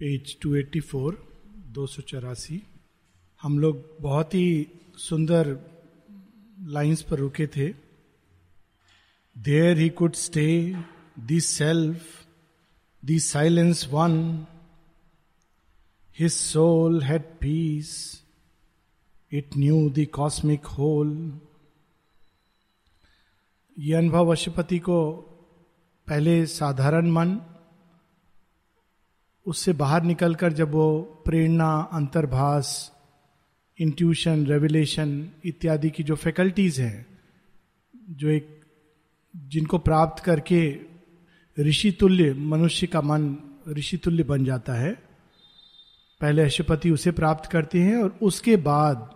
Page 284 दो सौ चौरासी। हम लोग बहुत ही सुंदर लाइंस पर रुके थे। There he could stay the self the silence won his soul had peace it knew the cosmic whole ये अनुभव अशुपति को पहले साधारण मन उससे बाहर निकलकर जब वो प्रेरणा अंतर्भाष इंट्यूशन रेवलेशन इत्यादि की जो फैकल्टीज हैं, जो एक जिनको प्राप्त करके ऋषि तुल्य, मनुष्य का मन ऋषि तुल्य बन जाता है, पहले अशुपति उसे प्राप्त करते हैं और उसके बाद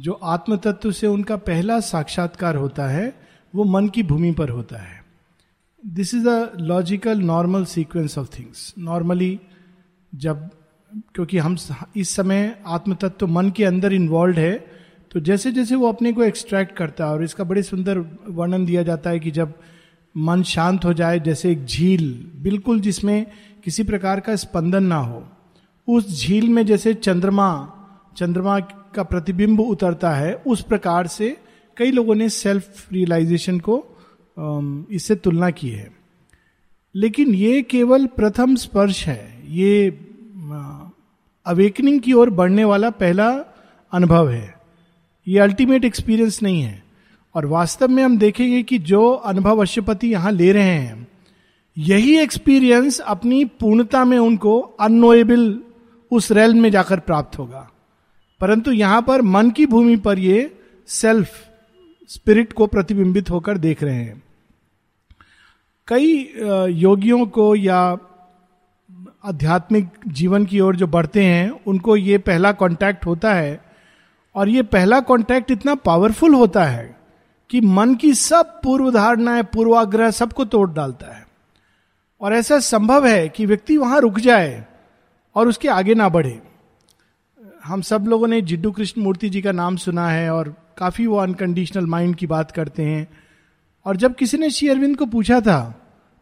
जो आत्म तत्व से उनका पहला साक्षात्कार होता है, वो मन की भूमि पर होता है। This is a logical normal sequence of things normally जब, क्योंकि हम इस समय आत्म तत्व मन के अंदर इन्वॉल्व है तो जैसे जैसे वो अपने को एक्सट्रैक्ट करता है, और इसका बड़े सुंदर वर्णन दिया जाता है कि जब मन शांत हो जाए, जैसे एक झील, बिल्कुल जिसमें किसी प्रकार का स्पंदन ना हो, उस झील में जैसे चंद्रमा चंद्रमा का प्रतिबिंब उतरता है, उस प्रकार से कई लोगों ने सेल्फ रियलाइजेशन को इससे तुलना की है। लेकिन ये केवल प्रथम स्पर्श है। ये अवेकनिंग की ओर बढ़ने वाला पहला अनुभव है। ये अल्टीमेट एक्सपीरियंस नहीं है। और वास्तव में हम देखेंगे कि जो अनुभव अश्वपति यहाँ ले रहे हैं, यही एक्सपीरियंस अपनी पूर्णता में उनको अनोएबल उस रेल में जाकर प्राप्त होगा। परंतु यहाँ पर मन की भूमि पर ये सेल्फ स्पिरिट को प्रतिबिंबित होकर देख रहे हैं। कई योगियों को या आध्यात्मिक जीवन की ओर जो बढ़ते हैं, उनको ये पहला कांटेक्ट होता है। और ये पहला कांटेक्ट इतना पावरफुल होता है कि मन की सब पूर्व धारणाएँ पूर्वाग्रह सबको तोड़ डालता है। और ऐसा संभव है कि व्यक्ति वहाँ रुक जाए और उसके आगे ना बढ़े। हम सब लोगों ने जिड्डू कृष्ण मूर्ति जी का नाम सुना है और काफ़ी वो अनकंडीशनल माइंड की बात करते हैं। और जब किसी ने शेयरविंद को पूछा था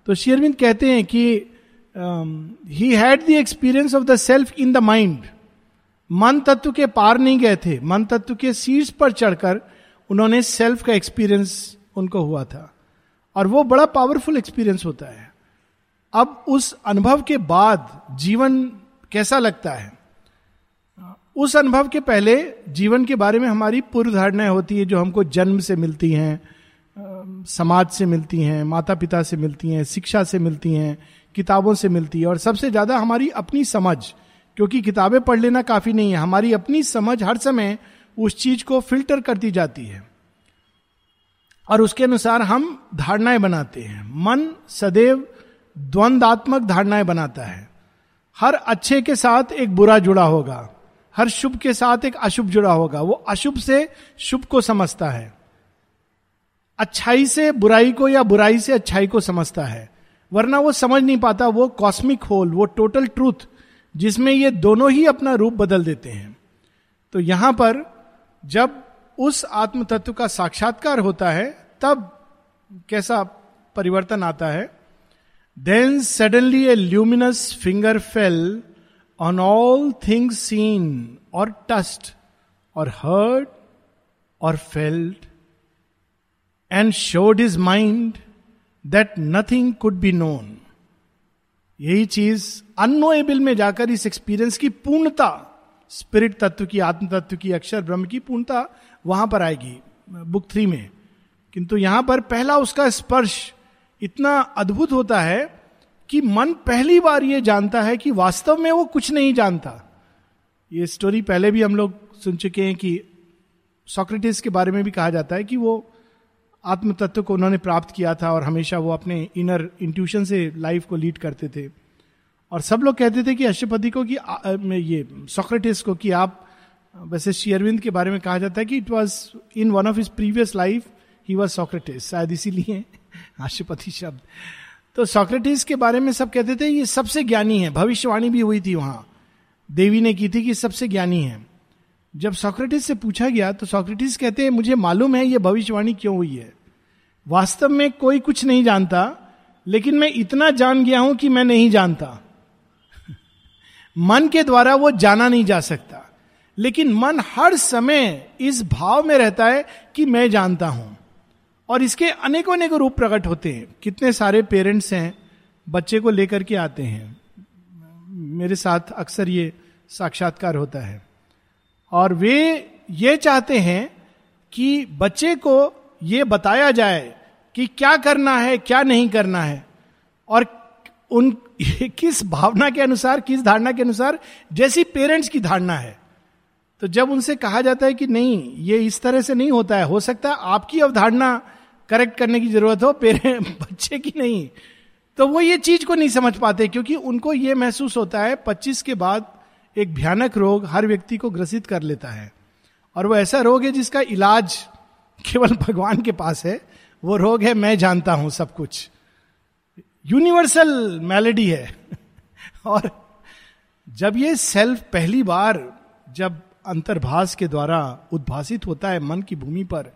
तो शेयरविंद कहते हैं कि he had the experience of the self in the mind मन तत्व के पार नहीं गए थे। मन तत्व के शीर्ष पर चढ़कर उन्होंने सेल्फ का एक्सपीरियंस उनको हुआ था। और वो बड़ा पावरफुल एक्सपीरियंस होता है। अब उस अनुभव के बाद जीवन कैसा लगता है? उस अनुभव के पहले जीवन के बारे में हमारी पूर्व धारणाएँ होती है जो हमको जन्म से मिलती हैं। समाज से मिलती हैं माता पिता से मिलती हैं, शिक्षा से मिलती हैं, किताबों से मिलती है। और सबसे ज़्यादा हमारी अपनी समझ, क्योंकि किताबें पढ़ लेना काफ़ी नहीं है। हमारी अपनी समझ हर समय उस चीज़ को फ़िल्टर करती जाती है। और उसके अनुसार हम धारणाएँ बनाते हैं। मन सदैव द्वंदात्मक धारणाएँ बनाता है। हर अच्छे के साथ एक बुरा जुड़ा होगा। हर शुभ के साथ एक अशुभ जुड़ा होगा। वो अशुभ से शुभ को समझता है। अच्छाई से बुराई को या बुराई से अच्छाई को समझता है। वरना वो समझ नहीं पाता, वो कॉस्मिक होल वो टोटल ट्रूथ जिसमें ये दोनों ही अपना रूप बदल देते हैं। तो यहाँ पर जब उस आत्म तत्व का साक्षात्कार होता है, तब कैसा परिवर्तन आता है? Then suddenly a luminous finger fell on all things seen और टस्ट और हर्ड और felt and showed his mind that nothing could be known यही चीज़ अनोएबल में जाकर इस एक्सपीरियंस की पूर्णता स्पिरिट तत्व की, आत्म तत्व की, अक्षर ब्रह्म की पूर्णता वहाँ पर आएगी बुक थ्री में। किंतु यहाँ पर पहला उसका स्पर्श इतना अद्भुत होता है कि मन पहली बार ये जानता है कि वास्तव में वो कुछ नहीं जानता। ये स्टोरी पहले भी हम लोग सुन चुके हैं कि सॉक्रेटिस के बारे में भी कहा जाता है कि वो आत्म तत्व को उन्होंने प्राप्त किया था और हमेशा वो अपने इनर इंट्यूशन से लाइफ को लीड करते थे। और सब लोग कहते थे कि अष्टपति को कि ये सोक्रेटिस को कि आप, वैसे शेयरविंद के बारे में कहा जाता है कि it was in one of his previous life he was Socrates शायद इसीलिए अष्टपति शब्द। तो सोक्रेटिस के बारे में सब कहते थे, ये सबसे ज्ञानी है। भविष्यवाणी भी हुई थी वहाँ। देवी ने की थी कि सबसे ज्ञानी है। जब सोक्रेटिस से पूछा गया तो सोक्रेटिस कहते हैं, मुझे मालूम है ये भविष्यवाणी क्यों हुई है? वास्तव में कोई कुछ नहीं जानता, लेकिन मैं इतना जान गया हूँ कि मैं नहीं जानता। मन के द्वारा वो जाना नहीं जा सकता, लेकिन मन हर समय इस भाव में रहता है कि मैं जानता हूँ। और इसके अनेकों अनेकों रूप प्रकट होते हैं। कितने सारे पेरेंट्स हैं, बच्चे को लेकर के आते हैं। मेरे साथ अक्सर ये साक्षात्कार होता है। और वे ये चाहते हैं कि बच्चे को ये बताया जाए कि क्या करना है, क्या नहीं करना है। और उन किस भावना के अनुसार, किस धारणा के अनुसार, जैसी पेरेंट्स की धारणा है। तो जब उनसे कहा जाता है कि नहीं, ये इस तरह से नहीं होता है, हो सकता है आपकी अवधारणा करेक्ट करने की ज़रूरत हो पेरेंट बच्चे की नहीं तो वो ये चीज़ को नहीं समझ पाते, क्योंकि उनको ये महसूस होता है 25 के बाद एक भयानक रोग हर व्यक्ति को ग्रसित कर लेता है। और वो ऐसा रोग है जिसका इलाज केवल भगवान के पास है, वो रोग है, मैं जानता हूँ सब कुछ। यूनिवर्सल मेलेडी है। और जब ये सेल्फ पहली बार जब अंतर्भाष के द्वारा उद्भासित होता है मन की भूमि पर,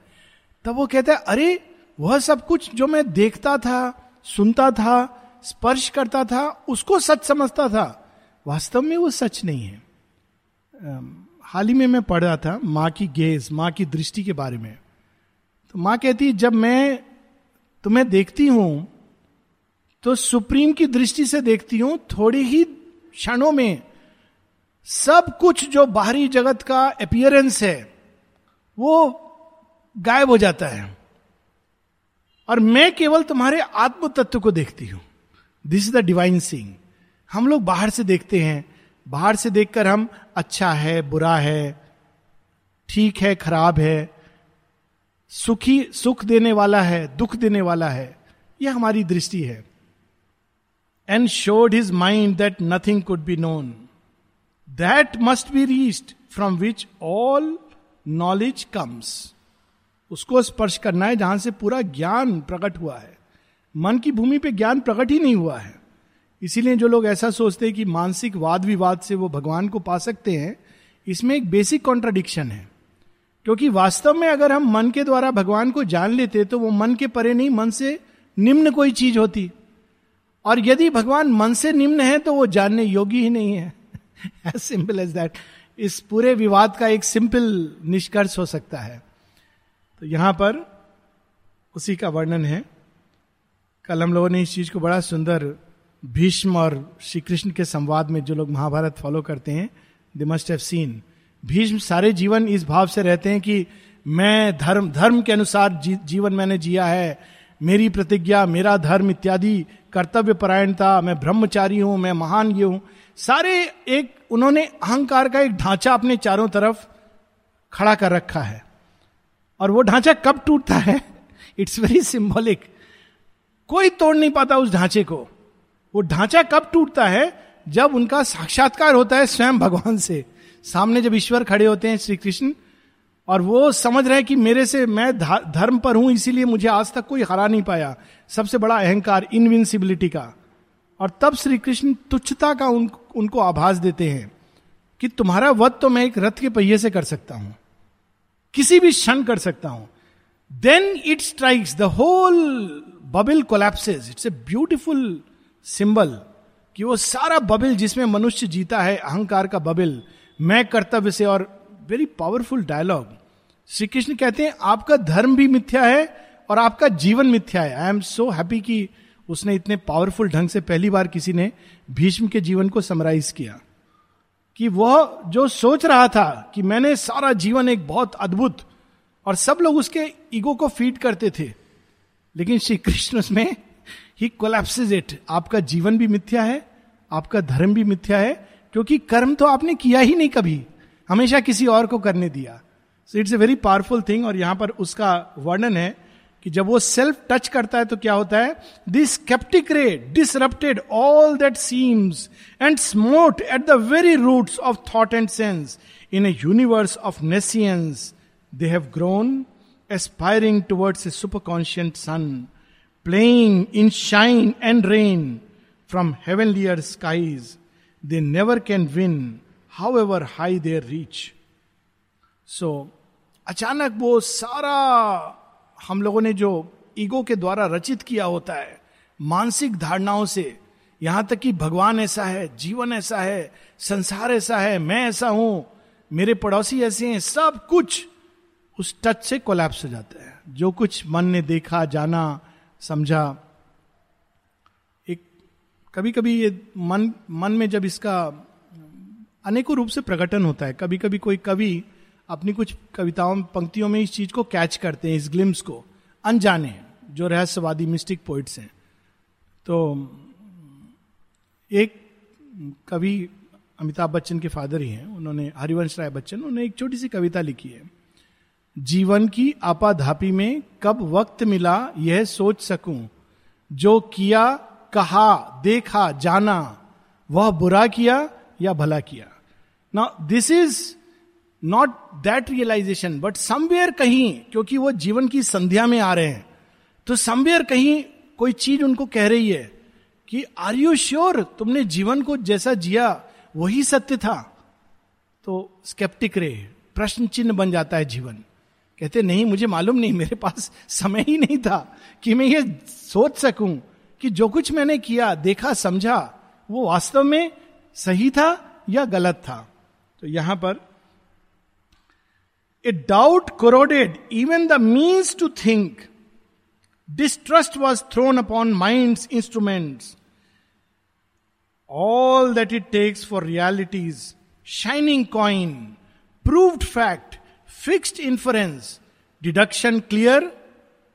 तब वो कहता है, अरे, वह सब कुछ जो मैं देखता था, सुनता था, स्पर्श करता था, उसको सच समझता था, वास्तव में वो सच नहीं है। हाल ही में मैं पढ़ रहा था माँ की गेज, माँ की दृष्टि के बारे में। तो माँ कहती, जब मैं तुम्हें देखती हूँ तो सुप्रीम की दृष्टि से देखती हूँ, थोड़ी ही क्षणों में सब कुछ जो बाहरी जगत का अपियरेंस है, वो गायब हो जाता है। और मैं केवल तुम्हारे आत्म तत्व को देखती हूँ। This is the divine thing हम लोग बाहर से देखते हैं। बाहर से देखकर हम अच्छा है, बुरा है, ठीक है, खराब है सुखी सुख देने वाला है, दुख देने वाला है, यह हमारी दृष्टि है। And showed his mind that nothing could be known that must be reached from which all knowledge comes उसको स्पर्श करना है जहाँ से पूरा ज्ञान प्रकट हुआ है। मन की भूमि पे ज्ञान प्रकट ही नहीं हुआ है। इसीलिए जो लोग ऐसा सोचते हैं कि मानसिक वाद विवाद से वो भगवान को पा सकते हैं, इसमें एक बेसिक कॉन्ट्राडिक्शन है। क्योंकि वास्तव में अगर हम मन के द्वारा भगवान को जान लेते तो वो मन के परे नहीं, मन से निम्न कोई चीज़ होती। और यदि भगवान मन से निम्न है तो वो जानने योग्य ही नहीं है। एज सिंपल एज दैट इस पूरे विवाद का एक सिंपल निष्कर्ष हो सकता है। तो यहाँ पर उसी का वर्णन है। कल हम लोगों ने इस चीज़ को बड़ा सुंदर भीष्म और श्री कृष्ण के संवाद में जो लोग महाभारत फॉलो करते हैं they must have seen Bhishma सारे जीवन इस भाव से रहते हैं कि मैं धर्म धर्म के अनुसार जी, जीवन मैंने जिया है। मेरी प्रतिज्ञा मेरा धर्म इत्यादि कर्तव्य परायणता मैं ब्रह्मचारी हूँ मैं महान ये हूँ। सारे एक उन्होंने अहंकार का एक ढांचा अपने चारों तरफ़ खड़ा कर रखा है। और वो ढांचा कब टूटता है? इट्स वेरी सिंबॉलिक कोई तोड़ नहीं पाता उस ढांचे को। वो ढांचा कब टूटता है? जब उनका साक्षात्कार होता है स्वयं भगवान से। सामने जब ईश्वर खड़े होते हैं श्री कृष्ण और वो समझ रहे हैं कि मेरे से मैं धर्म पर हूँ इसीलिए मुझे आज तक कोई हरा नहीं पाया। सबसे बड़ा अहंकार इनविंसिबिलिटी का। और तब श्री कृष्ण तुच्छता का उन, उनको आभास देते हैं कि तुम्हारा वध तो मैं एक रथ के पहिए से कर सकता हूँ। किसी भी क्षण कर सकता हूँ। Then it strikes the whole bubble collapses it's a beautiful symbol कि वो सारा बबिल जिसमें मनुष्य जीता है अहंकार का बबिल मैं कर्तव्य से और very powerful dialogue Shri Krishna कहते हैं, आपका धर्म भी मिथ्या है और आपका जीवन मिथ्या है। आई एम सो हैप्पी कि उसने इतने पावरफुल ढंग से पहली बार किसी ने भीष्म के जीवन को समराइज किया। कि वह जो सोच रहा था कि मैंने सारा जीवन एक बहुत अद्भुत और सब लोग उसके ईगो को फ़ीड करते थे, लेकिन श्री कृष्ण उसमें ही कोलैप्सेज इट आपका जीवन भी मिथ्या है, आपका धर्म भी मिथ्या है क्योंकि कर्म तो आपने किया ही नहीं कभी। हमेशा किसी और को करने दिया। So it's a very powerful thing और यहाँ पर उसका वर्णन है कि जब वो सेल्फ टच करता है तो क्या होता है? This skeptic ray disrupted all that seems and smote at the very roots of thought and sense in a universe of nescience they have grown aspiring towards a superconscient sun playing in shine and rain from heavenlier skies they never can win however high their reach so अचानक वो सारा हम लोगों ने जो ego के द्वारा रचित किया होता है, मानसिक धारणाओं से, यहाँ तक कि भगवान ऐसा है, जीवन ऐसा है, संसार ऐसा है, मैं ऐसा हूँ, मेरे पड़ोसी ऐसे हैं, सब कुछ उस टच से कोलैप्स हो जाता है। जो कुछ मन ने देखा, जाना, समझा कभी कभी ये मन मन में जब इसका अनेकों रूप से प्रकटन होता है कभी कभी कोई कवि अपनी कुछ कविताओं, पंक्तियों में इस चीज़ को कैच करते हैं, इस ग्लिम्स को। अनजाने जो रहस्यवादी मिस्टिक पोइट्स हैं। तो एक कवि अमिताभ बच्चन के फादर ही हैं। उन्होंने हरिवंश राय बच्चन, उन्होंने एक छोटी सी कविता लिखी है। जीवन की आपाधापी में कब वक्त मिला यह सोच सकूँ? जो किया कहा, देखा, जाना, वह बुरा किया या भला किया। ना this is not that realization but somewhere कहीं, क्योंकि वो जीवन की संध्या में आ रहे हैं तो समवेयर कहीं कोई चीज़ उनको कह रही है कि आर यू श्योर तुमने जीवन को जैसा जिया, वही सत्य था? तो स्केप्टिक रे, प्रश्न चिन्ह बन जाता है जीवन। कहते, नहीं, मुझे मालूम नहीं, मेरे पास समय ही नहीं था कि मैं ये सोच सकूँ कि जो कुछ मैंने किया, देखा, समझा, वो वास्तव में सही था या गलत था? तो यहाँ पर a doubt corroded even the means to think distrust was thrown upon mind instrument all that it takes for realities shining coin proved fact fixed inference deduction clear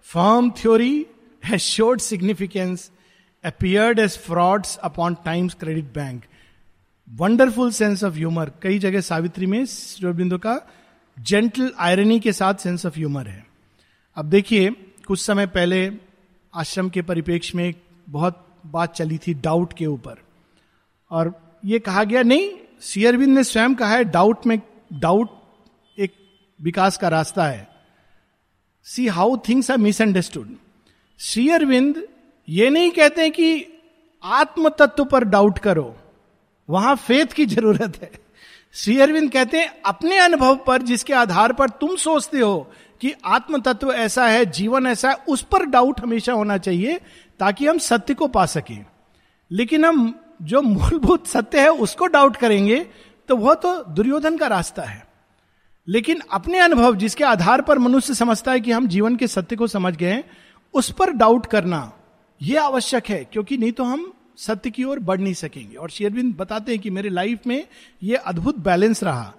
firm theory has shored significance appeared as frauds upon times credit bank wonderful sense of humour कई जगह सावित्री में श्रीबिंदु का gentle irony के साथ sense of humour है। अब देखिए, कुछ समय पहले आश्रम के परिपेक्ष में बहुत बात चली थी डाउट के ऊपर। और ये कहा गया, नहीं सीअरविंद ने स्वयं कहा है डाउट में डाउट एक विकास का रास्ता है। See how things are misunderstood Sri Aurobindo ये नहीं कहते कि आत्म तत्व पर डाउट करो। वहाँ फेथ की ज़रूरत है। श्री अरविंद कहते हैं, अपने अनुभव पर जिसके आधार पर तुम सोचते हो कि आत्म तत्व ऐसा है, जीवन ऐसा है, उस पर डाउट हमेशा होना चाहिए ताकि हम सत्य को पा सके। लेकिन हम जो मूलभूत सत्य है, उसको डाउट करेंगे तो वह तो दुर्योधन का रास्ता है। लेकिन अपने अनुभव जिसके आधार पर मनुष्य समझता है कि हम जीवन के सत्य को समझ गए उस पर डाउट करना यह आवश्यक है, क्योंकि नहीं तो हम सत्य की ओर बढ़ नहीं सकेंगे। और शेरविंद बताते हैं कि मेरे लाइफ में यह अद्भुत बैलेंस रहा।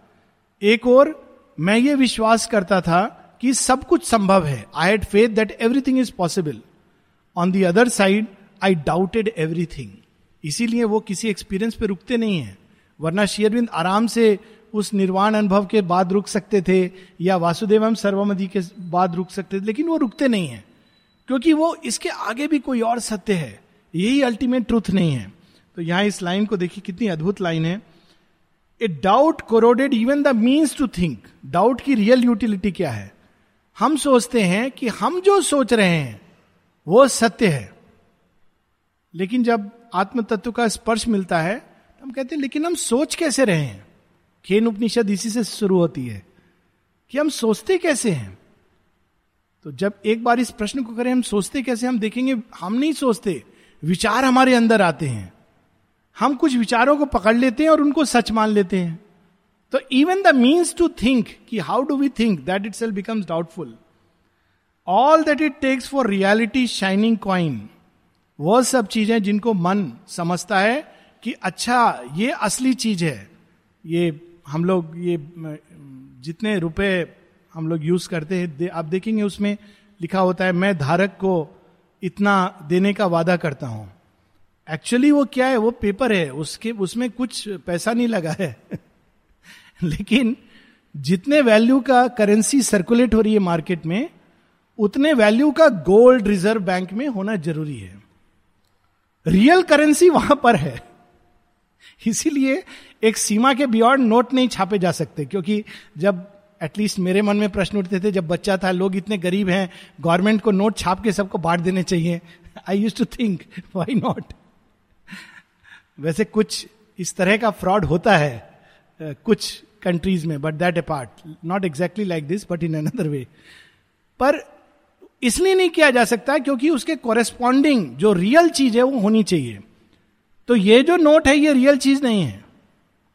एक और मैं ये विश्वास करता था कि सब कुछ संभव है। I had faith that everything is possible on the other side I doubted everything इसीलिए वो किसी एक्सपीरियंस पे रुकते नहीं है। वरना शेयरविंद आराम से उस निर्वाण अनुभव के बाद रुक सकते थे, या वासुदेवम सर्वमदी के बाद रुक सकते थे, लेकिन वो रुकते नहीं है। क्योंकि वो इसके आगे भी कोई और सत्य है। यही अल्टीमेट ट्रूथ नहीं है। तो यहाँ इस लाइन को देखिए, कितनी अद्भुत लाइन है। A doubt corroded even the means to think doubt की रियल यूटिलिटी क्या है? हम सोचते हैं कि हम जो सोच रहे हैं, वो सत्य है। लेकिन जब आत्म तत्व का स्पर्श मिलता है तो हम कहते हैं, लेकिन हम सोच कैसे रहे हैं? खेन उपनिषद इसी से शुरू होती है कि हम सोचते कैसे हैं? तो जब एक बार इस प्रश्न को करें, हम सोचते कैसे, हम देखेंगे, हम नहीं सोचते। विचार हमारे अंदर आते हैं। हम कुछ विचारों को पकड़ लेते हैं और उनको सच मान लेते हैं। तो even the means to think कि how do we think that itself becomes doubtful all that it takes for reality shining coin वो सब चीज़ें जिनको मन समझता है कि अच्छा ये असली चीज़ है। ये हम लोग, ये जितने रुपए हम लोग यूज़ करते हैं। दे, आप देखेंगे उसमें लिखा होता है मैं धारक को इतना देने का वादा करता हूँ। एक्चुअली वो क्या है? वो पेपर है। उसके उसमें कुछ पैसा नहीं लगा है। लेकिन जितने वैल्यू का करेंसी सर्कुलेट हो रही है मार्केट में उतने वैल्यू का गोल्ड रिज़र्व बैंक में होना ज़रूरी है। रियल करेंसी वहाँ पर है। इसीलिए एक सीमा के बियॉन्ड नोट नहीं छापे जा सकते क्योंकि जब एटलीस्ट मेरे मन में प्रश्न उठते थे, जब बच्चा था, लोग इतने गरीब हैं गवर्नमेंट को नोट छाप के सबको बांट देने चाहिए। I use to think why not वैसे कुछ इस तरह का फ्रॉड होता है कुछ कंट्रीज़ में but that a part not exactly like this but in another way पर इसलिए नहीं किया जा सकता क्योंकि उसके कोरेस्पॉन्डिंग जो रियल चीज़ है, वो होनी चाहिए। तो ये जो नोट है, ये रियल चीज़ नहीं है।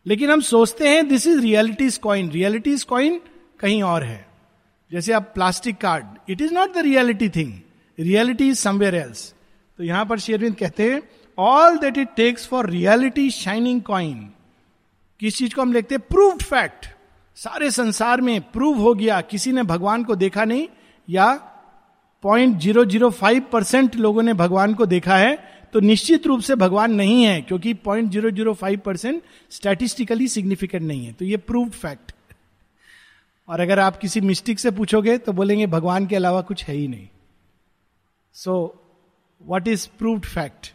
लेकिन हम सोचते हैं this is realities coin realities coin कहीं और है। जैसे आप plastic card it is not the reality thing reality is somewhere else तो यहाँ पर शेरविंद कहते हैं all that it takes for reality shining coin किस चीज़ को हम लिखते हैं? प्रूव्ड फैक्ट सारे संसार में प्रूव हो गया। किसी ने भगवान को देखा नहीं, या point zero zero five percent लोगों ने भगवान को देखा है तो निश्चित रूप से भगवान नहीं है, क्योंकि point zero zero five percent statistically significant नहीं है। तो ये प्रूव्ड फैक्ट और अगर आप किसी मिस्टिक से पूछोगे तो बोलेंगे, भगवान के अलावा कुछ है ही नहीं. So what is proved fact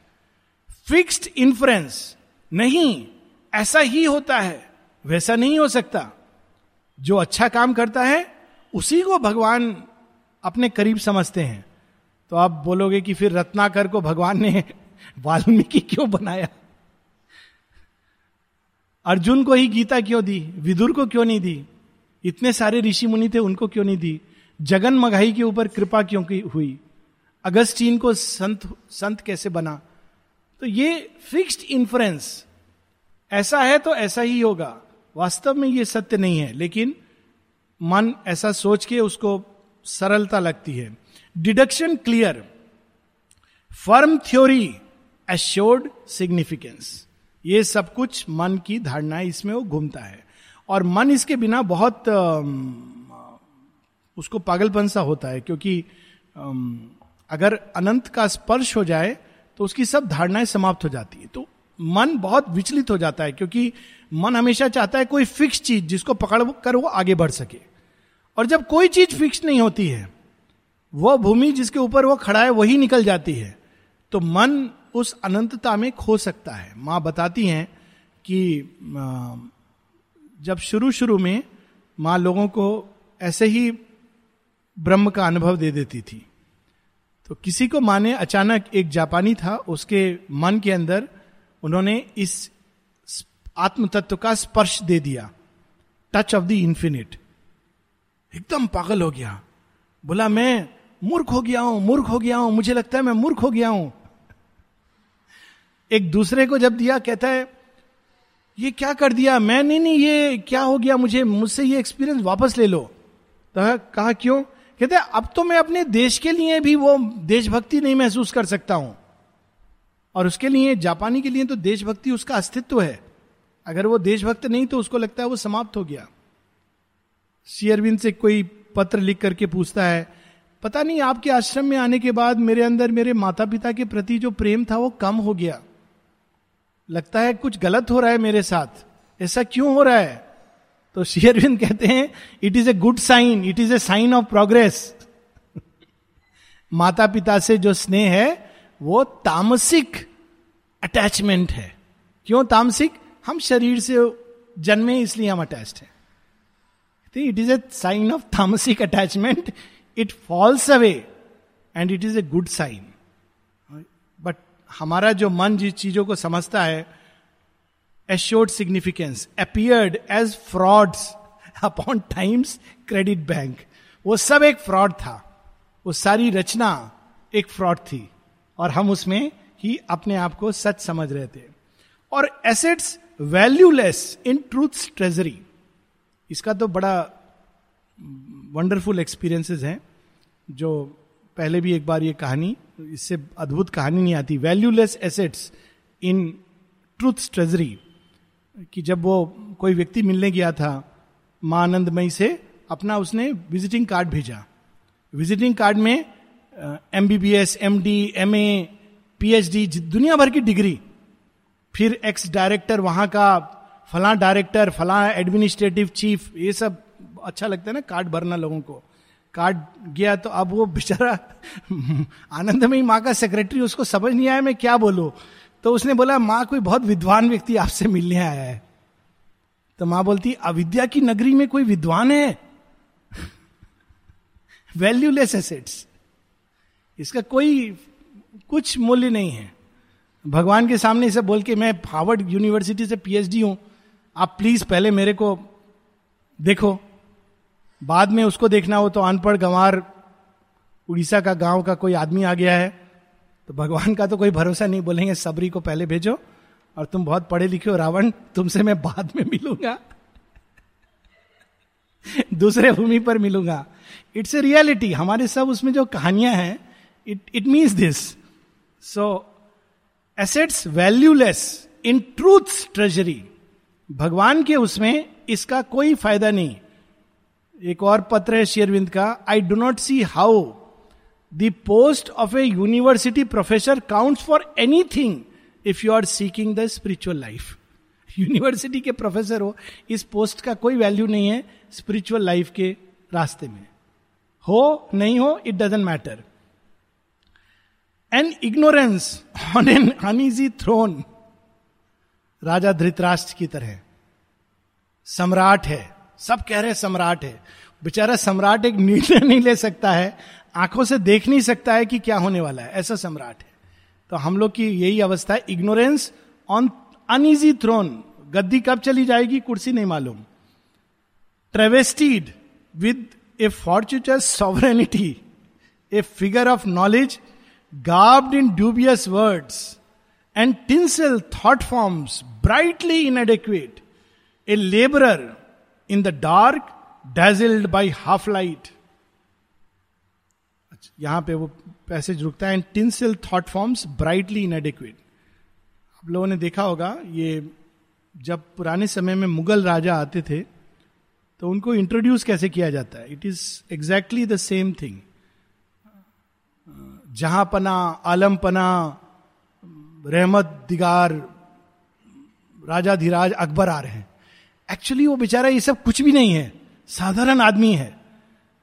fixed influence नहीं, ऐसा ही होता है, वैसा नहीं हो सकता। जो अच्छा काम करता है, उसी को भगवान अपने करीब समझते हैं। तो आप बोलोगे कि फिर रत्नाकर को भगवान ने वाल्मीकि क्यों बनाया? अर्जुन को ही गीता क्यों दी? विदुर को क्यों नहीं दी? इतने सारे ऋषि मुनि थे, उनको क्यों नहीं दी? जगन मघाई के ऊपर कृपा क्यों की हुई? अगस्टीन को संत संत कैसे बना? तो ये फिक्स्ड इन्फ्लुएंस ऐसा है तो ऐसा ही होगा। वास्तव में ये सत्य नहीं है, लेकिन मन ऐसा सोच के उसको सरलता लगती है। Deduction clear. Firm theory assured significance ये सब कुछ मन की धारणा इसमें वो घूमता है। और मन इसके बिना बहुत उसको पागलपन सा होता है, क्योंकि अगर अनंत का स्पर्श हो जाए तो उसकी सब धारणाएँ समाप्त हो जाती है। तो मन बहुत विचलित हो जाता है, क्योंकि मन हमेशा चाहता है कोई फिक्स चीज़ जिसको पकड़ कर वो आगे बढ़ सके। और जब कोई चीज़ फिक्स नहीं होती है, वह भूमि जिसके ऊपर वो खड़ा है, वही निकल जाती है। तो मन उस अनंतता में खो सकता है। माँ बताती हैं कि जब शुरू शुरू में माँ लोगों को ऐसे ही ब्रह्म का अनुभव दे देती थी। तो किसी को माने अचानक एक जापानी था, उसके मन के अंदर उन्होंने इस आत्म तत्व का स्पर्श दे दिया। टच ऑफ़ द इंफिनिट एकदम पागल हो गया। बोला, मैं मूर्ख हो गया हूँ, मूर्ख हो गया हूँ, मुझे लगता है मैं मूर्ख हो गया हूँ। एक दूसरे को जब दिया, कहता है ये क्या कर दिया? मैं, नहीं नहीं, ये क्या हो गया मुझे? मुझसे ये एक्सपीरियंस वापस ले लो। तो कहा, क्यों? कहते, अब तो मैं अपने देश के लिए भी वो देशभक्ति नहीं महसूस कर सकता हूँ। और उसके लिए, जापानी के लिए तो देशभक्ति उसका अस्तित्व है। अगर वो देशभक्त नहीं तो उसको लगता है वो समाप्त हो गया। शेयरविंद से कोई पत्र लिख करके पूछता है, पता नहीं, आपके आश्रम में आने के बाद मेरे अंदर मेरे माता पिता के प्रति जो प्रेम था, वो कम हो गया। लगता है कुछ गलत हो रहा है मेरे साथ। ऐसा क्यों हो रहा है? तो शेयरविंद कहते हैं it is a good sign it is a sign of progress माता पिता से जो स्नेह है, वो तामसिक अटैचमेंट है। क्यों तामसिक? हम शरीर से जन्मे इसलिए हम अटैच्ड हैं। It is a sign of tamasic attachment it falls away and it is a good sign हमारा जो मन जिस चीज़ों को समझता है assured significance appeared as frauds upon times credit bank वो सब एक फ्रॉड था। वो सारी रचना एक फ्रॉड थी। और हम उसमें ही अपने आप को सच समझ रहे थे। और assets valueless in truth treasury इसका तो बड़ा वंडरफुल एक्सपीरियंसेस हैं, जो पहले भी एक बार ये कहानी इससे अद्भुत कहानी नहीं आती। Valueless assets in truth treasury कि जब वो कोई व्यक्ति मिलने गया था माँ आनंदमयी से, अपना उसने विजिटिंग कार्ड भेजा। विजिटिंग कार्ड में M B B S M D M A P H D दुनिया भर की डिग्री। फिर एक्स डायरेक्टर वहाँ का फला डायरेक्टर फला एडमिनिस्ट्रेटिव चीफ ये सब अच्छा लगता है ना कार्ड भरना लोगों को। कार्ड गया तो अब वो बेचारा आनंदमयी माँ का सेक्रेटरी उसको समझ नहीं आया मैं क्या बोलू। तो उसने बोला, माँ, कोई बहुत विद्वान व्यक्ति आपसे मिलने आया है। तो माँ बोलती, अविद्या की नगरी में कोई विद्वान है? वैल्यूलेस एसेट्स इसका कोई, कुछ मूल्य नहीं है। भगवान के सामने इसे बोल के मैं हार्वर्ड यूनिवर्सिटी से पीएचडी हूँ। आप प्लीज़ पहले मेरे को देखो। बाद में उसको देखना हो तो अनपढ़ गंवार उड़ीसा का गाँव का कोई आदमी आ गया है तो भगवान का तो कोई भरोसा नहीं, बोलेंगे, सबरी को पहले भेजो और तुम बहुत पढ़े लिखे हो, रावण, तुमसे मैं बाद में मिलूँगा। दूसरे भूमि पर मिलूँगा। इट्स ए रियलिटी हमारे सब उसमें जो कहानियाँ हैं it it means this so assets valueless in truth treasury भगवान के उसमें इसका कोई फ़ायदा नहीं। एक और पत्र है शेयरविंद का I do not see how the post of a university professor count for anything if you are seeking the spiritual life university के प्रोफेसर हो, इस पोस्ट का कोई वैल्यू नहीं है स्पिरिचुअल लाइफ के रास्ते में। हो, नहीं हो it doesn't matter an ignorance on an uneasy throne राजा धृतराष्ट्र की तरह, सम्राट है। सब कह रहे सम्राट है। बेचारा सम्राट एक निर्णय नहीं ले सकता है, आँखों से देख नहीं सकता है कि क्या होने वाला है। ऐसा सम्राट है। तो हम लोग की यही अवस्था है इग्नोरेंस ऑन अनइजी थ्रोन। गद्दी कब चली जाएगी, कुर्सी नहीं मालूम। Travestied with a fortuitous sovereignty a figure of knowledge garbed in dubious words and tinsel thought forms brightly inadequate a labourer in the dark dazzled by half light यहाँ पे वो पैसेज रुकता है। And tinsel thought forms brightly in inadequate आप लोगों ने देखा होगा, ये जब पुराने समय में मुगल राजा आते थे तो उनको इंट्रोड्यूस कैसे किया जाता है? It is exactly the same thing जहाँ पना आलम पना रहमत दिगार, राजा धीराज अकबर आ रहे हैं। एक्चुअली वो बेचारा ये सब कुछ भी नहीं है। साधारण आदमी है।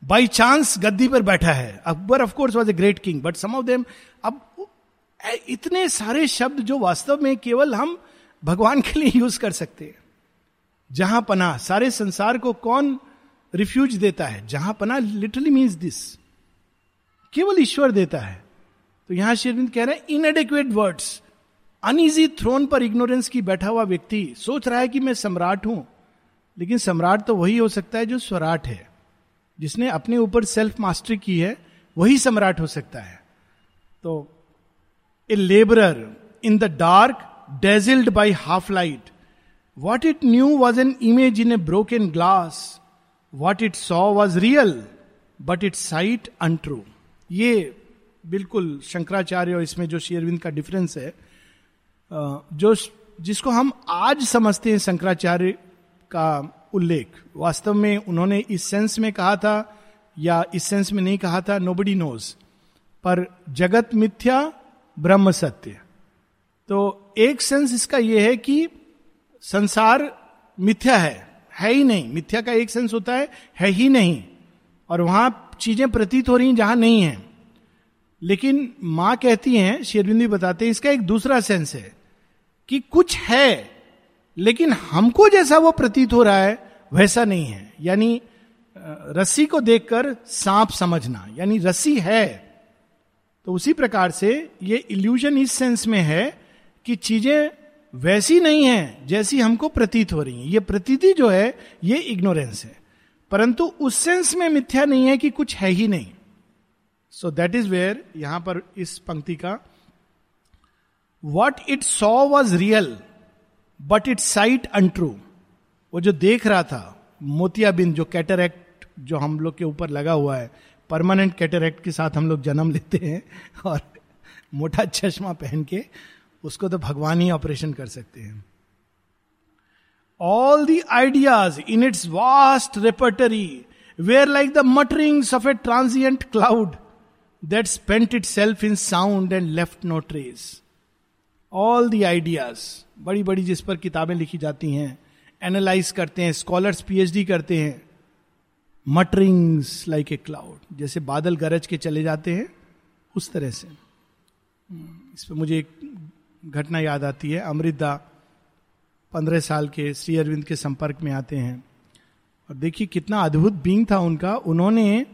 बाई चांस गद्दी पर बैठा है। Akbar of course was a great king but some of them अब इतने सारे शब्द जो वास्तव में केवल हम भगवान के लिए यूज़ कर सकते हैं। जहाँ पना, सारे संसार को कौन रिफ्यूज देता है? जहाँ पना लिटरली मीन्स दिस केवल ईश्वर देता है। तो यहाँ शेरविंद कह रहे हैं इनएडिक्वेट वर्ड्स अनइजी थ्रोन पर इग्नोरेंस की बैठा हुआ व्यक्ति सोच रहा है कि मैं सम्राट हूँ। लेकिन सम्राट तो वही हो सकता है जो स्वराट है। जिसने अपने ऊपर सेल्फ मास्टरी की है, वही सम्राट हो सकता है। तो a labourer in the dark dazzled by half light what it knew was an image in a broken glass what it saw was real but it sight untrue ये बिल्कुल शंकराचार्य और इसमें जो शेयरविंद का डिफरेंस है जो, जिसको हम आज समझते हैं शंकराचार्य का उल्लेख। वास्तव में उन्होंने इस सेंस में कहा था या इस सेंस में नहीं कहा था नो बडी नोज़ पर जगत मिथ्या, ब्रह्म सत्य। तो एक सेंस इसका यह है कि संसार मिथ्या है है ही नहीं। मिथ्या का एक सेंस होता है है ही नहीं। और वहाँ चीज़ें प्रतीत हो रही जहाँ नहीं है। लेकिन माँ कहती हैं, शेरविंदी बताते हैं, इसका एक दूसरा सेंस है कि कुछ है लेकिन हमको जैसा वो प्रतीत हो रहा है, वैसा नहीं है। यानी रस्सी को देखकर सांप समझना, यानी रस्सी है। तो उसी प्रकार से ये इल्यूजन इस सेंस में है कि चीज़ें वैसी नहीं है, जैसी हमको प्रतीत हो रही है। ये प्रतीति जो है, ये इग्नोरेंस है। परंतु उस सेंस में मिथ्या नहीं है कि कुछ है ही नहीं। सो दैट इज़ वेयर यहाँ पर इस पंक्ति का what it saw was real but it sight untrue वो जो देख रहा था मोतियाबिंद जो कैटरेक्ट जो हम लोग के ऊपर लगा हुआ है परमानेंट कैटरेक्ट के साथ हम लोग जन्म लेते हैं और मोटा चश्मा पहन के उसको तो भगवान ही ऑपरेशन कर सकते हैं। All the ideas in its vast repertory were like the mutterings of a transient cloud that spent itself in sound and left no trace all the ideas बड़ी बड़ी जिस पर किताबें लिखी जाती हैं एनालाइज करते हैं स्कॉलर्स पीएचडी करते हैं मटरिंग्स लाइक ए क्लाउड जैसे बादल गरज के चले जाते हैं उस तरह से। इस पर मुझे एक घटना याद आती है अमृता पंद्रह साल के श्री अरविंद के संपर्क में आते हैं। और देखिए कितना अद्भुत बींग था उनका। उन्होंने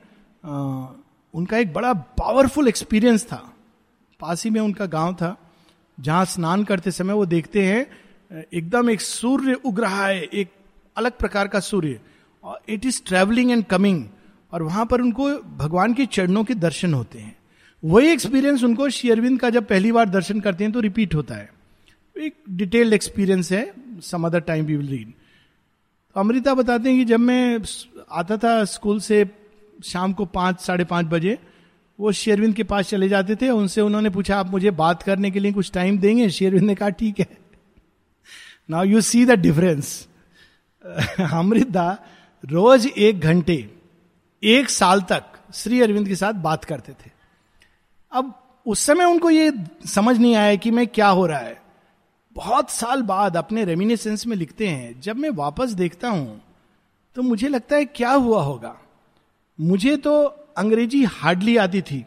आ, उनका एक बड़ा पावरफुल एक्सपीरियंस था। पास ही में उनका गाँव था। जहाँ स्नान करते समय वो देखते हैं, एकदम एक सूर्य उग रहा है, एक अलग प्रकार का सूर्य। और it is travelling and coming और वहाँ पर उनको भगवान के चरणों के दर्शन होते हैं। वही एक्सपीरियंस उनको शेयरविंद का जब पहली बार दर्शन करते हैं तो रिपीट होता है। एक डिटेल्ड एक्सपीरियंस है some other time we will read तो अमृता बताते हैं कि जब मैं आता था स्कूल से शाम को पाँच, साढ़े पाँच बजे वो शेरविंद के पास चले जाते थे, उनसे उन्होंने पूछा, आप मुझे बात करने के लिए कुछ टाइम देंगे? शेरविंद ने कहा, ठीक है. Now you see the difference Amrita रोज एक घंटे, एक साल तक श्री अरविंद के साथ बात करते थे। अब उस समय उनको ये समझ नहीं आया कि मैं क्या हो रहा है। बहुत साल बाद अपने रेमिनेसेंस में लिखते हैं, जब मैं वापस देखता हूँ तो मुझे लगता है क्या हुआ होगा? मुझे तो अंग्रेज़ी हार्डली आती थी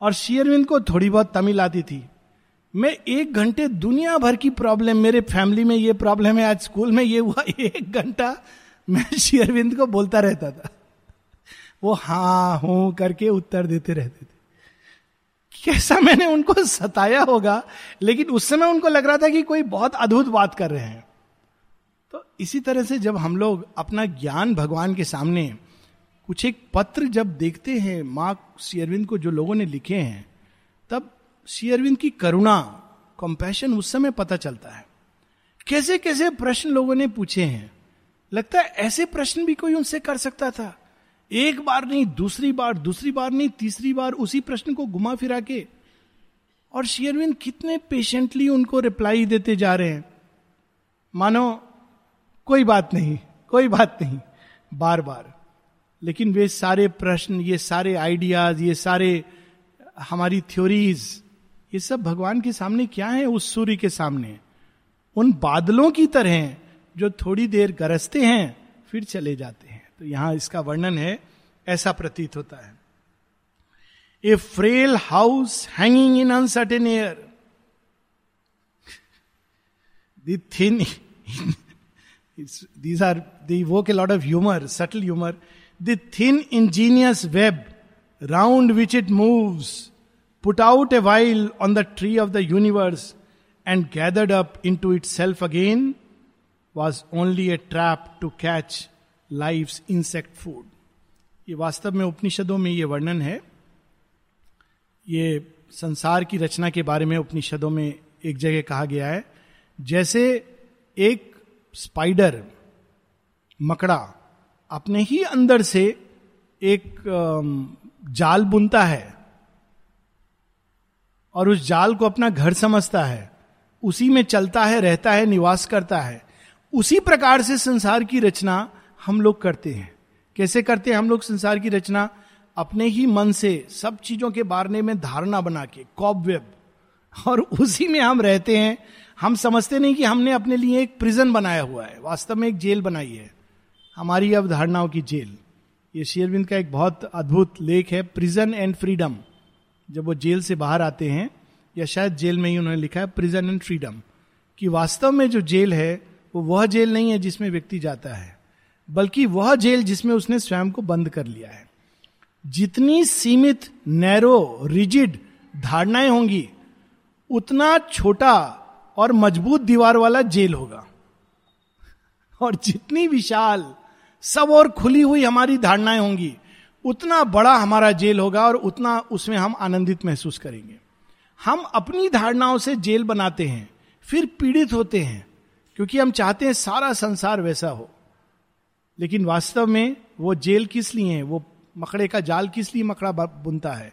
और शेयरविंद को थोड़ी बहुत तमिल आती थी। मैं एक घंटे दुनिया भर की प्रॉब्लम मेरे फैमिली में ये प्रॉब्लम है, आज स्कूल में ये हुआ, एक घंटा मैं शेयरविंद को बोलता रहता था। वो हाँ हूँ करके उत्तर देते रहते थे। कैसा मैंने उनको सताया होगा, लेकिन उस समय उनको लग रहा था कि कोई बहुत अद्भुत बात कर रहे हैं। तो इसी तरह से जब हम लोग अपना ज्ञान भगवान के सामने कुछ एक पत्र जब देखते हैं, माँ शेयरविंद को जो लोगों ने लिखे हैं, तब शेयरविंद की करुणा कंपैशन उस समय पता चलता है। कैसे कैसे प्रश्न लोगों ने पूछे हैं? लगता है ऐसे प्रश्न भी कोई उनसे कर सकता था। एक बार नहीं, दूसरी बार दूसरी बार नहीं, तीसरी बार उसी प्रश्न को घुमा फिरा के। और शेयरविंद कितने पेशेंटली उनको रिप्लाई देते जा रहे हैं। मानो, कोई बात नहीं, कोई बात नहीं, बार बार। लेकिन वे सारे प्रश्न, ये सारे आइडियाज़ ये सारे हमारी थ्योरीज ये सब भगवान के सामने क्या है? उस सूर्य के सामने। उन बादलों की तरह जो थोड़ी देर गरजते हैं, फिर चले जाते हैं। तो यहाँ इसका वर्णन है, ऐसा प्रतीत होता है। A frail house hanging in uncertain air then these are the woke a lot of humour subtle humour the thin ingenious web round which it moves put out a while on the tree of the universe and gathered up into itself again was only a trap to catch life insect food ये वास्तव में उपनिषदों में ये वर्णन है। ये संसार की रचना के बारे में उपनिषदों में एक जगह कहा गया है। जैसे एक स्पाइडर मकड़ा अपने ही अंदर से एक जाल बुनता है और उस जाल को अपना घर समझता है। उसी में चलता है, रहता है, निवास करता है। उसी प्रकार से संसार की रचना हम लोग करते हैं। कैसे करते हैं हम लोग संसार की रचना? अपने ही मन से सब चीज़ों के बारे में धारणा बना के कॉब वेब और उसी में हम रहते हैं। हम समझते नहीं कि हमने अपने लिए एक प्रिजन बनाया हुआ है। वास्तव में एक जेल बनाई है। हमारी अवधारणाओं की जेल। ये शेरविंद का एक बहुत अद्भुत लेख है प्रिजन एंड फ्रीडम जब वो जेल से बाहर आते हैं, या शायद जेल में ही उन्होंने लिखा है प्रिजन एंड फ्रीडम कि वास्तव में जो जेल है, वो वह जेल नहीं है जिसमें व्यक्ति जाता है, बल्कि वह जेल जिसमें उसने स्वयं को बंद कर लिया है। जितनी सीमित, नैरो, रिजिड धारणाएँ होंगी, उतना छोटा और मज़बूत दीवार वाला जेल होगा। और जितनी विशाल सब और खुली हुई हमारी धारणाएँ होंगी। उतना बड़ा हमारा जेल होगा और उतना उसमें हम आनंदित महसूस करेंगे। हम अपनी धारणाओं से जेल बनाते हैं, फिर पीड़ित होते हैं, क्योंकि हम चाहते हैं सारा संसार वैसा हो। लेकिन वास्तव में वो जेल किस लिए है? वो मकड़े का जाल किस लिए मकड़ा बुनता है?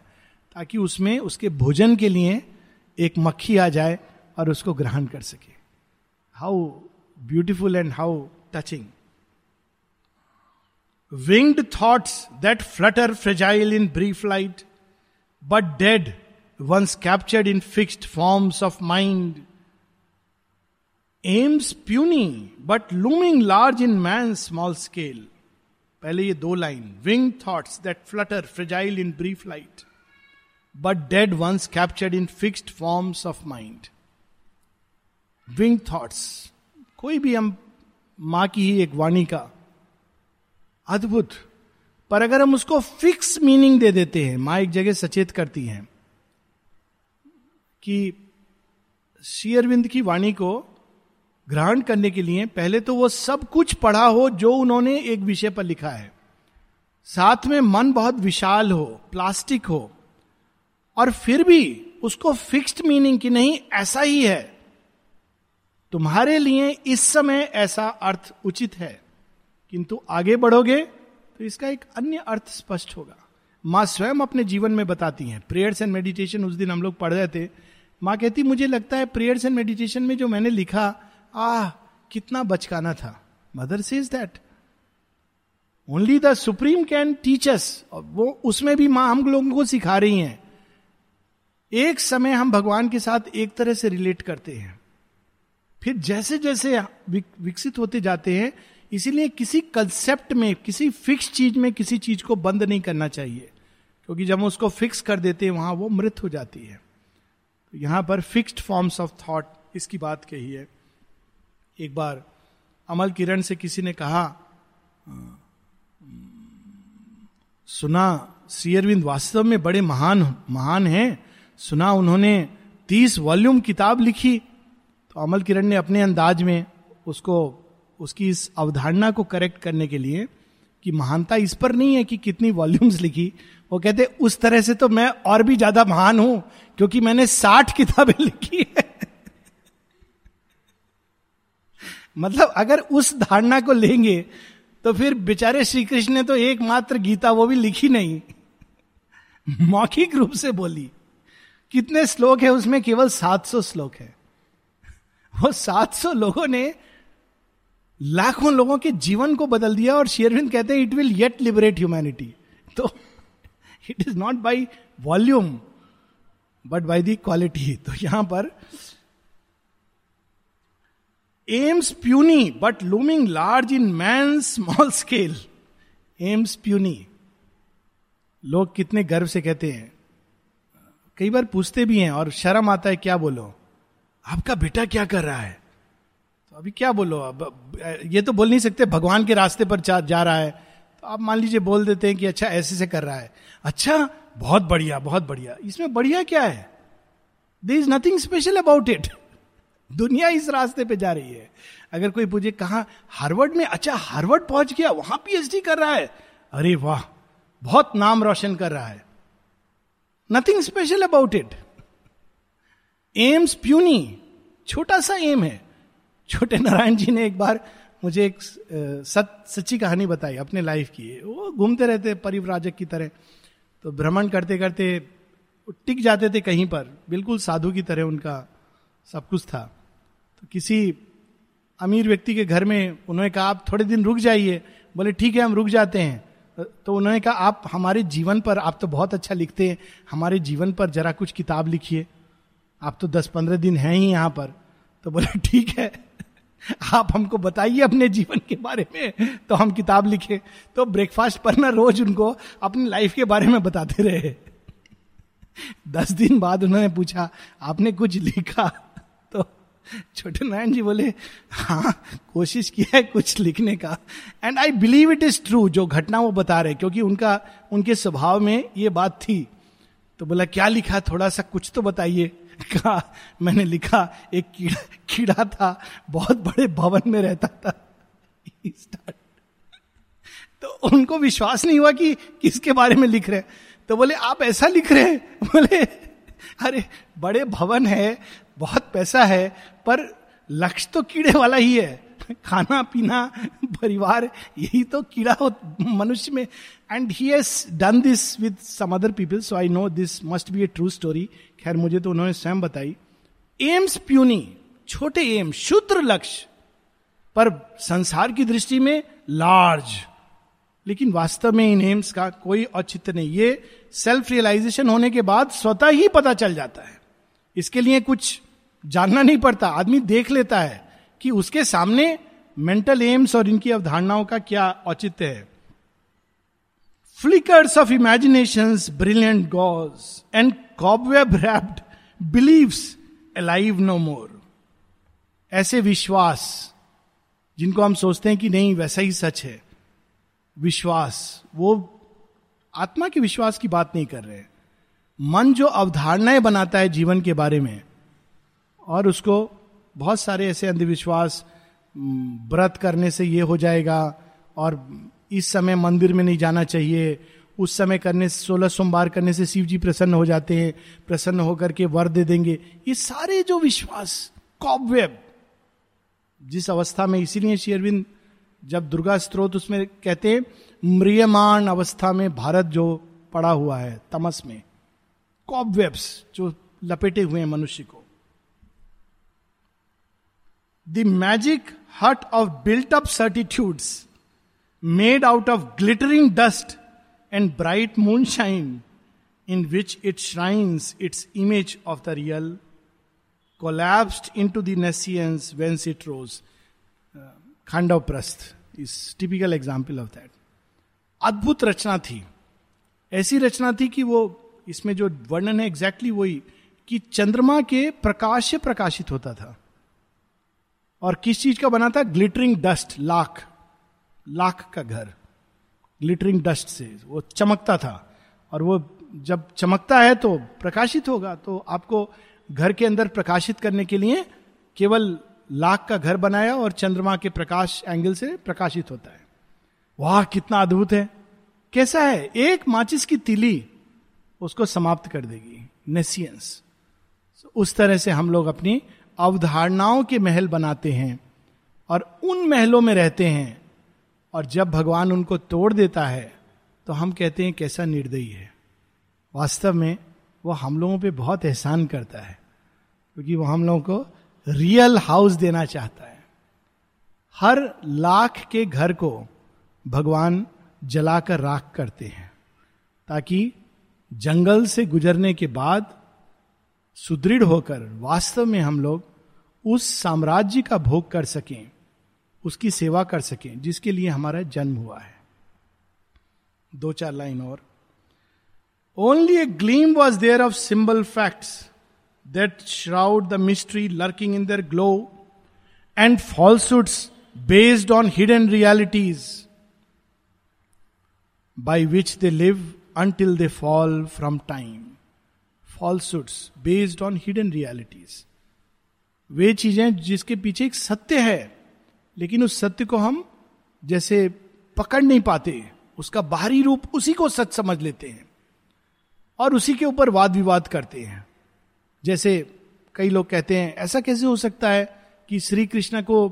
ताकि उसमें उसके भोजन के लिए एक मक्खी आ जाए और उसको ग्रहण कर सके। How beautiful and how touching winged thoughts that flutter fragile in brief light but dead once captured in fixed forms of mind aims puny but looming large in man small scale पहले ये दो line wing thoughts that flutter fragile in brief light but dead once captured in fixed forms of mind wing thoughts कोई भी हम माँ की ही एक वाणी का अद्भुत। पर अगर हम उसको फिक्स मीनिंग दे देते हैं, माँ एक जगह सचेत करती हैं कि शेयरविंद की वाणी को ग्रहण करने के लिए पहले तो वो सब कुछ पढ़ा हो जो उन्होंने एक विषय पर लिखा है। साथ में मन बहुत विशाल हो प्लास्टिक हो, और फिर भी उसको फिक्स्ड मीनिंग की नहीं, ऐसा ही है। तुम्हारे लिए इस समय ऐसा अर्थ उचित है। किंतु आगे बढ़ोगे तो इसका एक अन्य अर्थ स्पष्ट होगा। माँ स्वयं अपने जीवन में बताती हैं। प्रेयर्स एंड मेडिटेशन उस दिन हम लोग पढ़ रहे थे। माँ कहती, मुझे लगता है प्रेयर्स एंड मेडिटेशन में जो मैंने लिखा, आह, कितना बचकाना था। Mother says that only the supreme can teachers वो उसमें भी माँ हम लोगों को सिखा रही हैं। एक समय हम भगवान के साथ एक तरह से रिलेट करते हैं। फिर जैसे जैसे विकसित होते जाते हैं इसीलिए किसी कंसेप्ट में, किसी फिक्स चीज़ में किसी चीज़ को बंद नहीं करना चाहिए। क्योंकि जब हम उसको फिक्स कर देते हैं, वहाँ वो मृत हो जाती है। तो यहाँ पर फिक्स्ड फॉर्म्स ऑफ़ थॉट इसकी बात कही है। एक बार अमल किरण से किसी ने कहा, सुना, श्री अरविंद वास्तव में बड़े महान महान हैं। सुना, उन्होंने तीस वॉल्यूम किताब लिखी। तो अमल किरण ने अपने अंदाज में उसको उसकी इस अवधारणा को करेक्ट करने के लिए कि महानता इस पर नहीं है कि कितनी वॉल्यूम्स लिखी। वो कहते, उस तरह से तो मैं और भी ज़्यादा महान हूँ, क्योंकि मैंने साठ किताबें लिखी है। मतलब अगर उस धारणा को लेंगे तो फिर बेचारे श्री कृष्ण ने तो एकमात्र गीता वो भी लिखी नहीं। मौखिक रूप से बोली। कितने श्लोक है उसमें? केवल 700 श्लोक है। वो 700 लोगों ने लाखों लोगों के जीवन को बदल दिया और शेयरविंद कहते हैं it will yet liberate humanity तो it is not by volume but by the quality तो यहाँ पर aims puny but looming large in man small scale aims puny लोग कितने गर्व से कहते हैं। कई बार पूछते भी हैं और शर्म आता है, क्या बोलो? आपका बेटा क्या कर रहा है? अभी क्या बोलो? अब ये तो बोल नहीं सकते भगवान के रास्ते पर जा, रहा है। तो आप मान लीजिए बोल देते हैं कि अच्छा ऐसे से कर रहा है। अच्छा बहुत बढ़िया बहुत बढ़िया। इसमें बढ़िया क्या है? There is nothing special about it दुनिया इस रास्ते पे जा रही है। अगर कोई पूछे कहा? हार्वर्ड में? अच्छा हार्वर्ड पहुँच गया वहाँ पीएचडी कर रहा है। अरे वाह बहुत नाम रोशन कर रहा है। Nothing special about it aims puny छोटा सा एम है। छोटे नारायण जी ने एक बार मुझे एक सच सच्ची कहानी बताई अपने लाइफ की। वो घूमते रहते, परिव्राजक की तरह। तो भ्रमण करते करते टिक जाते थे कहीं पर। बिल्कुल साधु की तरह उनका सब कुछ था। तो किसी अमीर व्यक्ति के घर में उन्होंने कहा, आप थोड़े दिन रुक जाइए। बोले, ठीक है, हम रुक जाते हैं। तो उन्होंने कहा, आप हमारे जीवन पर, आप तो बहुत अच्छा लिखते हैं। हमारे जीवन पर जरा कुछ किताब लिखिए। आप तो दस पंद्रह दिन हैं ही यहाँ पर। तो बोले, ठीक है। आप हमको बताइए अपने जीवन के बारे में। तो हम किताब लिखे तो ब्रेकफास्ट पर ना रोज उनको अपनी लाइफ के बारे में बताते रहे। दस दिन बाद उन्होंने पूछा, आपने कुछ लिखा? तो छोटे नारायण जी बोले हाँ कोशिश किया है कुछ लिखने का। And I believe it is true जो घटना वो बता रहे, क्योंकि उनका, उनके स्वभाव में ये बात थी। तो बोला, क्या लिखा? थोड़ा सा कुछ तो बताइए। कहा मैंने लिखा, एक कीड़ा कीड़ा था, बहुत बड़े भवन में रहता था। तो उनको विश्वास नहीं हुआ कि किसके बारे में लिख रहे तो बोले, आप ऐसा लिख रहे हैं? बोले, अरे, बड़े भवन है, बहुत पैसा है, पर लक्ष्य तो कीड़े वाला ही है। खाना, पीना, परिवार, यही तो कीड़ा हो, मनुष्य में। And he has done this with some other people so I know this must be a true story खैर, मुझे तो उन्होंने स्वयं बताई। एम्स प्यूनी, छोटे एम शुद्र लक्ष्य, पर संसार की दृष्टि में लार्ज। लेकिन वास्तव में इन एम्स का कोई औचित्य नहीं। ये सेल्फ रियलाइजेशन होने के बाद स्वतः ही पता चल जाता है। इसके लिए कुछ जानना नहीं पड़ता। आदमी देख लेता है कि उसके सामने मेंटल एम्स और इनकी अवधारणाओं का क्या औचित्य है। Flickers of imagination brilliant gauze and cobweb wrapped beliefs alive no more ऐसे विश्वास जिनको हम सोचते हैं कि नहीं, वैसा ही सच है। विश्वास, वो आत्मा के विश्वास की बात नहीं कर रहे मन जो अवधारणाएँ बनाता है जीवन के बारे में, और उसको बहुत सारे ऐसे अंधविश्वास व्रत करने से ये हो जाएगा, और इस समय मंदिर में नहीं जाना चाहिए। उस समय करने से, सोलह सोमवार करने से शिव जी प्रसन्न हो जाते हैं, प्रसन्न होकर के वर दे देंगे। ये सारे जो विश्वास, कॉबवेब, जिस अवस्था में इसीलिए शेरविंद जब दुर्गा स्त्रोत उसमें कहते हैं म्रियमान अवस्था में भारत जो पड़ा हुआ है, तमस में, कॉबवेब्स जो लपेटे हुए हैं मनुष्य को। The magic hut of built up certitudes made out of glittering dust and bright moonshine in which it shrines its image of the real collapsed into the nescience whence it rose Khandavaprastha is typical example of that अद्भुत रचना थी। ऐसी रचना थी कि वो, इसमें जो वर्णन है एग्जैक्टली वही, कि चंद्रमा के प्रकाश से प्रकाशित होता था। और किस चीज़ का बना था? Glittering dust lakh. लाख का घर ग्लिटरिंग डस्ट से, वो चमकता था। और वो जब चमकता है तो प्रकाशित होगा तो आपको घर के अंदर प्रकाशित करने के लिए केवल लाख का घर बनाया और चंद्रमा के प्रकाश एंगल से प्रकाशित होता है। वाह, कितना अद्भुत है। कैसा है? एक माचिस की तिली उसको समाप्त कर देगी। नेसियंस उस तरह से हम लोग अपनी अवधारणाओं के महल बनाते हैं और उन महलों में रहते हैं और जब भगवान उनको तोड़ देता है तो हम कहते हैं कैसा निर्दयी है। वास्तव में वो हम लोगों पे बहुत एहसान करता है, क्योंकि वो हम लोगों को रियल हाउस देना चाहता है। हर लाख के घर को भगवान जलाकर राख करते हैं, ताकि जंगल से गुजरने के बाद सुदृढ़ होकर वास्तव में हम लोग उस साम्राज्य का भोग कर सकें। उसकी सेवा कर सकें, जिसके लिए हमारा जन्म हुआ है। दो चार लाइन और। Only a gleam was there of symbol facts that shroud the mystery lurking in their glow and falsehoods based on hidden realities by which they live until they fall from time falsehoods based on hidden realities वे चीज़ें जिसके पीछे एक सत्य है। लेकिन उस सत्य को हम जैसे पकड़ नहीं पाते, उसका बाहरी रूप उसी को सच समझ लेते हैं और उसी के ऊपर वाद विवाद करते हैं। जैसे कई लोग कहते हैं, ऐसा कैसे हो सकता है कि श्री कृष्ण को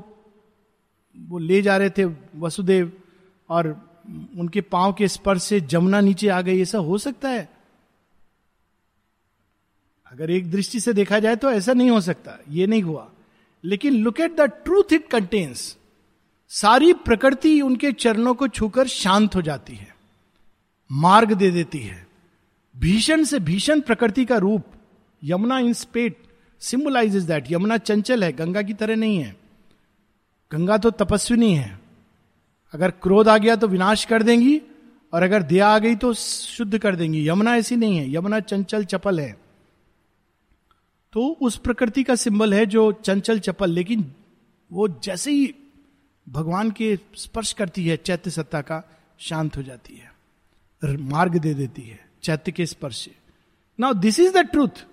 वो ले जा रहे थे वसुदेव और उनके पाँव के स्पर्श से जमुना नीचे आ गई, ऐसा हो सकता है? अगर एक दृष्टि से देखा जाए तो ऐसा नहीं हो सकता, ये नहीं हुआ। लेकिन look at the truth it contains सारी प्रकृति उनके चरणों को छूकर शांत हो जाती है, मार्ग दे देती है। भीषण से भीषण प्रकृति का रूप, Yamuna in spate symbolize that. Yamuna चंचल है, गंगा की तरह नहीं है। गंगा तो तपस्विनी है। अगर क्रोध आ गया तो विनाश कर देंगी, और अगर दया आ गई तो शुद्ध कर देंगी। यमुना ऐसी नहीं है, यमुना चंचल चपल है। तो उस प्रकृति का सिंबल है जो चंचल चपल, लेकिन वो जैसे ही भगवान के स्पर्श करती है चैत्य सत्ता का शांत हो जाती है मार्ग दे देती है चैत्य के स्पर्श से। Now this is the truth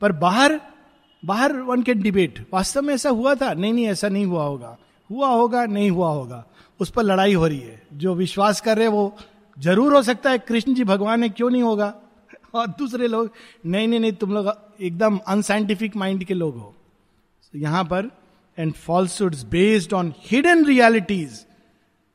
पर बाहर बाहर वन कैन डिबेट वास्तव में ऐसा हुआ था? नहीं नहीं ऐसा नहीं हुआ होगा। हुआ होगा नहीं हुआ होगा। उस पर लड़ाई हो रही है। जो विश्वास कर रहे वो ज़रूर हो सकता है कृष्ण जी भगवान है क्यों नहीं होगा? और दूसरे लोग नहीं नहीं नहीं तुम लोग एकदम अनसाइंटिफिक माइंड के लोग हो। so, यहाँ पर and falsehoods based on hidden realities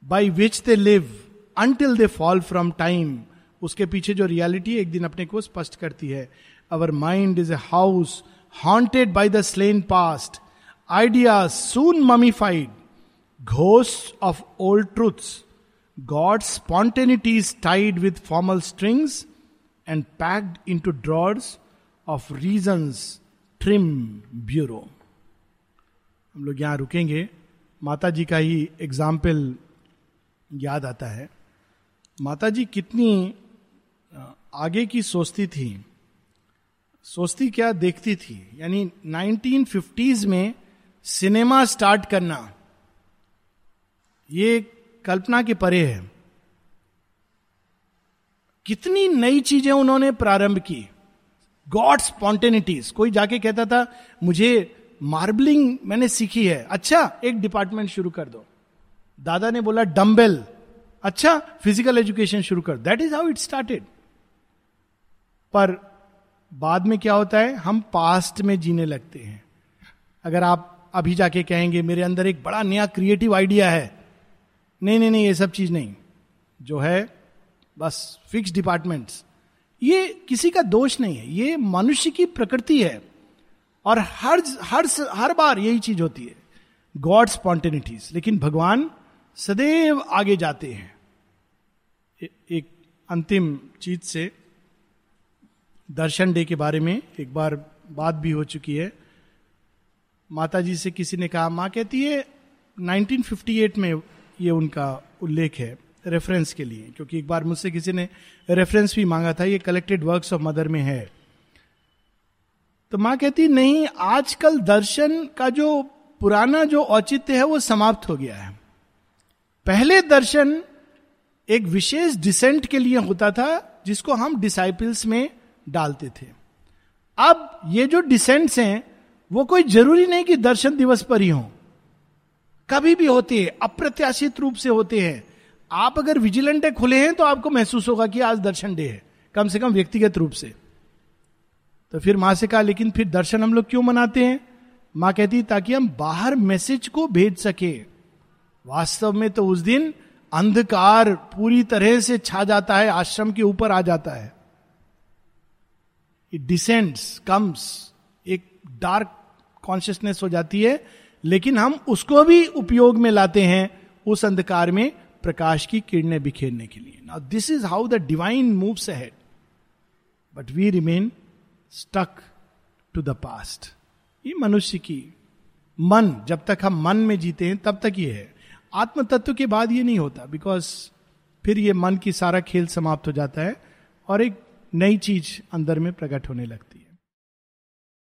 by which they live until they fall from time उसके पीछे जो रियालिटी एक दिन अपने को स्पष्ट करती है। Our mind is a house haunted by the slain past idea soon mummified ghosts of old truths. God's spontaneity is tied with formal strings and packed into drawers of reasons. Trim bureau. हम लोग यहाँ रुकेंगे। माता जी का ही example याद आता है। माता जी कितनी आगे की सोचती थी। सोचती क्या देखती थी? यानी 1950s में सिनेमा स्टार्ट करना, ये कल्पना के परे है। कितनी नई चीज़ें उन्होंने प्रारंभ की। God spontaneities. कोई जाके कहता था, मुझे मार्बलिंग मैंने सीखी है। अच्छा एक डिपार्टमेंट शुरू कर दो। दादा ने बोला डम्बेल अच्छा फ़िज़िकल एजुकेशन शुरू कर। That is how it started पर बाद में क्या होता है, हम पास्ट में जीने लगते हैं। अगर आप अभी जाके कहेंगे, मेरे अंदर एक बड़ा नया क्रिएटिव आइडिया है। नहीं नहीं नहीं, ये सब चीज़ नहीं। जो है, बस फिक्स डिपार्टमेंट्स ये किसी का दोष नहीं है। ये मनुष्य की प्रकृति है। और हर हर हर बार यही चीज़ होती है। गॉड स्पॉन्टेनिटीज लेकिन भगवान सदैव आगे जाते हैं। ए, एक अंतिम चीज़ से दर्शन डे के बारे में एक बार बात भी हो चुकी है। माता जी से किसी ने कहा माँ कहती है 1958 में ये उनका उल्लेख है रेफरेंस के लिए क्योंकि एक बार मुझसे किसी ने रेफरेंस भी मांगा था ये कलेक्टेड वर्क्स ऑफ़ मदर में है। तो माँ कहती, नहीं, आजकल दर्शन का जो पुराना जो औचित्य है, वो समाप्त हो गया है। पहले दर्शन एक विशेष डिसेंट के लिए होता था, जिसको हम डिसाइपल्स में डालते थे। अब ये जो डिसेंट्स हैं, वो कोई ज़रूरी नहीं कि दर्शन दिवस पर ही हो। कभी भी होते हैं, अप्रत्याशित रूप से होते हैं। आप अगर विजिलेंट खुले हैं तो आपको महसूस होगा कि आज दर्शन डे है, कम से कम व्यक्तिगत रूप से। तो फिर माँ से कहा, लेकिन फिर दर्शन हम लोग क्यों मनाते हैं? माँ कहती, ताकि हम बाहर मैसेज को भेज सके। वास्तव में तो उस दिन अंधकार पूरी तरह से छा जाता है, आश्रम के ऊपर आ जाता है। इट डिसेंड्स कम्स एक डार्क कॉन्शियसनेस हो जाती है। लेकिन हम उसको भी उपयोग में लाते हैं, उस अंधकार में प्रकाश की किरणें बिखेरने के लिए। Now this is how the divine moves ahead but we remain stuck to the past ये मनुष्य की मन, जब तक हम मन में जीते हैं, तब तक ये है। आत्म तत्व के बाद ये नहीं होता बिकॉज़ फिर ये मन की सारा खेल समाप्त हो जाता है और एक नई चीज़ अंदर में प्रकट होने लगती